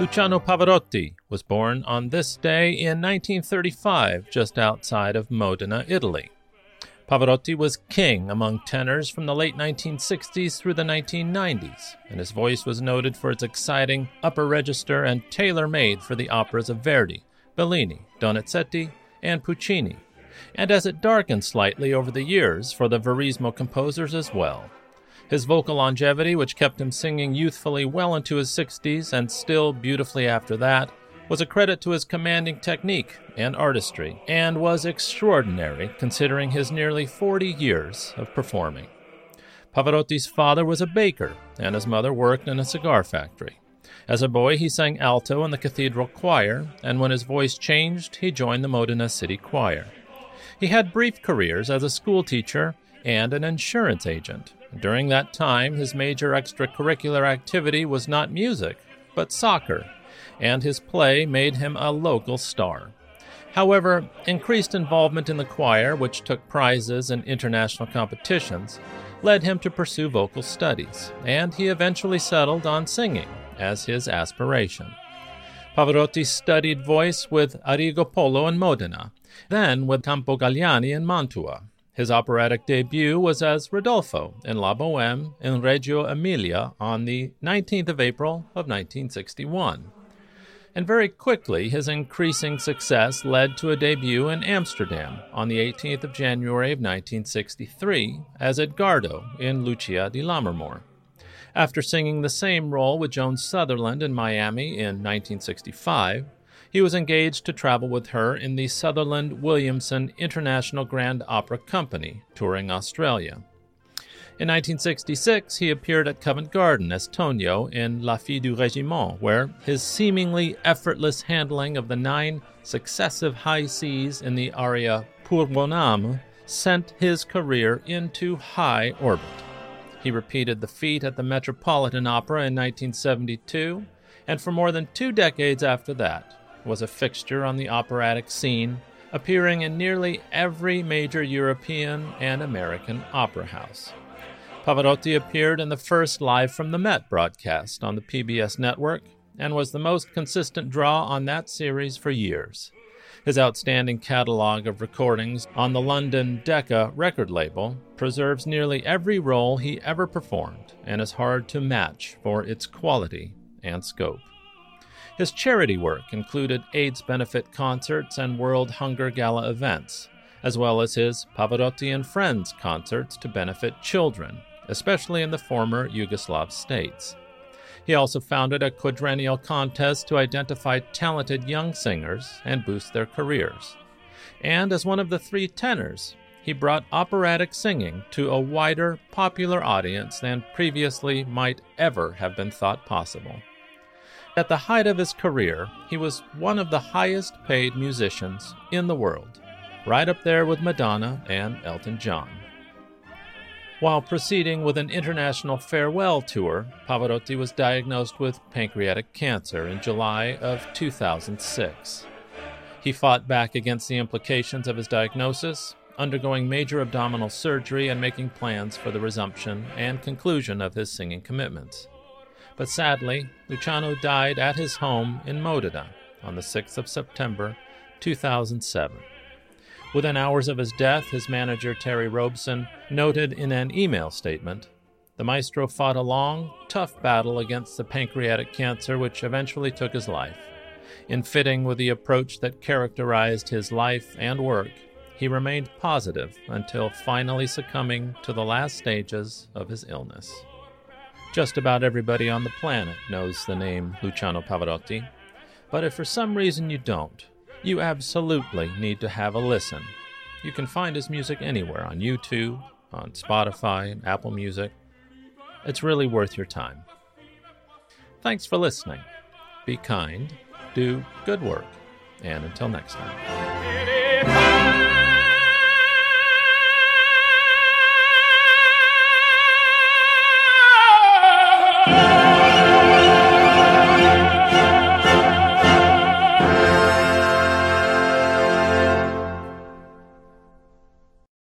Luciano Pavarotti was born on this day in 1935, just outside of Modena, Italy. Pavarotti was king among tenors from the late 1960s through the 1990s, and his voice was noted for its exciting upper register and tailor made for the operas of Verdi, Bellini, Donizetti, and Puccini, and as it darkened slightly over the years for the Verismo composers as well. His vocal longevity, which kept him singing youthfully well into his 60s and still beautifully after that, was a credit to his commanding technique and artistry, and was extraordinary considering his nearly 40 years of performing. Pavarotti's father was a baker, and his mother worked in a cigar factory. As a boy, he sang alto in the cathedral choir, and when his voice changed, he joined the Modena City Choir. He had brief careers as a schoolteacher and an insurance agent, during that time, his major extracurricular activity was not music, but soccer, and his play made him a local star. However, increased involvement in the choir, which took prizes in international competitions, led him to pursue vocal studies, and he eventually settled on singing as his aspiration. Pavarotti studied voice with Arrigo Polo in Modena, then with Campo Campogalliani in Mantua, his operatic debut was as Rodolfo in La Boheme in Reggio Emilia on the 19th of April of 1961. And very quickly, his increasing success led to a debut in Amsterdam on the 18th of January of 1963 as Edgardo in Lucia di Lammermoor. After singing the same role with Joan Sutherland in Miami in 1965, he was engaged to travel with her in the Sutherland Williamson International Grand Opera Company, touring Australia. In 1966, he appeared at Covent Garden as Tonio in La Fille du Régiment, where his seemingly effortless handling of the nine successive high Cs in the aria Pour mon âme sent his career into high orbit. He repeated the feat at the Metropolitan Opera in 1972, and for more than two decades after that, was a fixture on the operatic scene, appearing in nearly every major European and American opera house. Pavarotti appeared in the first Live from the Met broadcast on the PBS network and was the most consistent draw on that series for years. His outstanding catalog of recordings on the London Decca record label preserves nearly every role he ever performed and is hard to match for its quality and scope. His charity work included AIDS benefit concerts and World Hunger Gala events, as well as his Pavarotti and Friends concerts to benefit children, especially in the former Yugoslav states. He also founded a quadrennial contest to identify talented young singers and boost their careers. And as one of the three tenors, he brought operatic singing to a wider, popular audience than previously might ever have been thought possible. At the height of his career, he was one of the highest paid musicians in the world, right up there with Madonna and Elton John. While proceeding with an international farewell tour, Pavarotti was diagnosed with pancreatic cancer in July of 2006. He fought back against the implications of his diagnosis, undergoing major abdominal surgery and making plans for the resumption and conclusion of his singing commitments but sadly, Luciano died at his home in Modena on the 6th of September 2007. Within hours of his death, his manager Terri Robson noted in an email statement The maestro fought a long, tough battle against the pancreatic cancer which eventually took his life. In fitting with the approach that characterized his life and work, he remained positive until finally succumbing to the last stages of his illness. Just about everybody on the planet knows the name Luciano Pavarotti, but if for some reason you don't, you absolutely need to have a listen. You can find his music anywhere on YouTube, on Spotify, Apple Music. It's really worth your time. Thanks for listening. Be kind, do good work, and until next time.